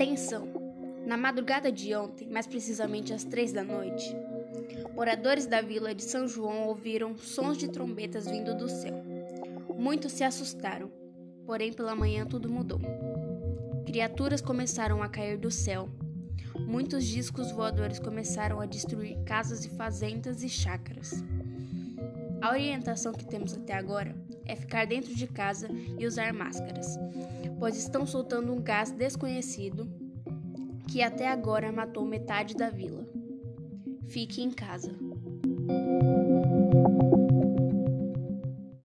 Atenção! Na madrugada de ontem, mais precisamente às três da noite, moradores da vila de São João ouviram sons de trombetas vindo do céu. Muitos se assustaram, porém pela manhã tudo mudou. Criaturas começaram a cair do céu. Muitos discos voadores começaram a destruir casas e fazendas e chácaras. A orientação que temos até agora é ficar dentro de casa e usar máscaras, pois estão soltando um gás desconhecido que até agora matou metade da vila. Fique em casa.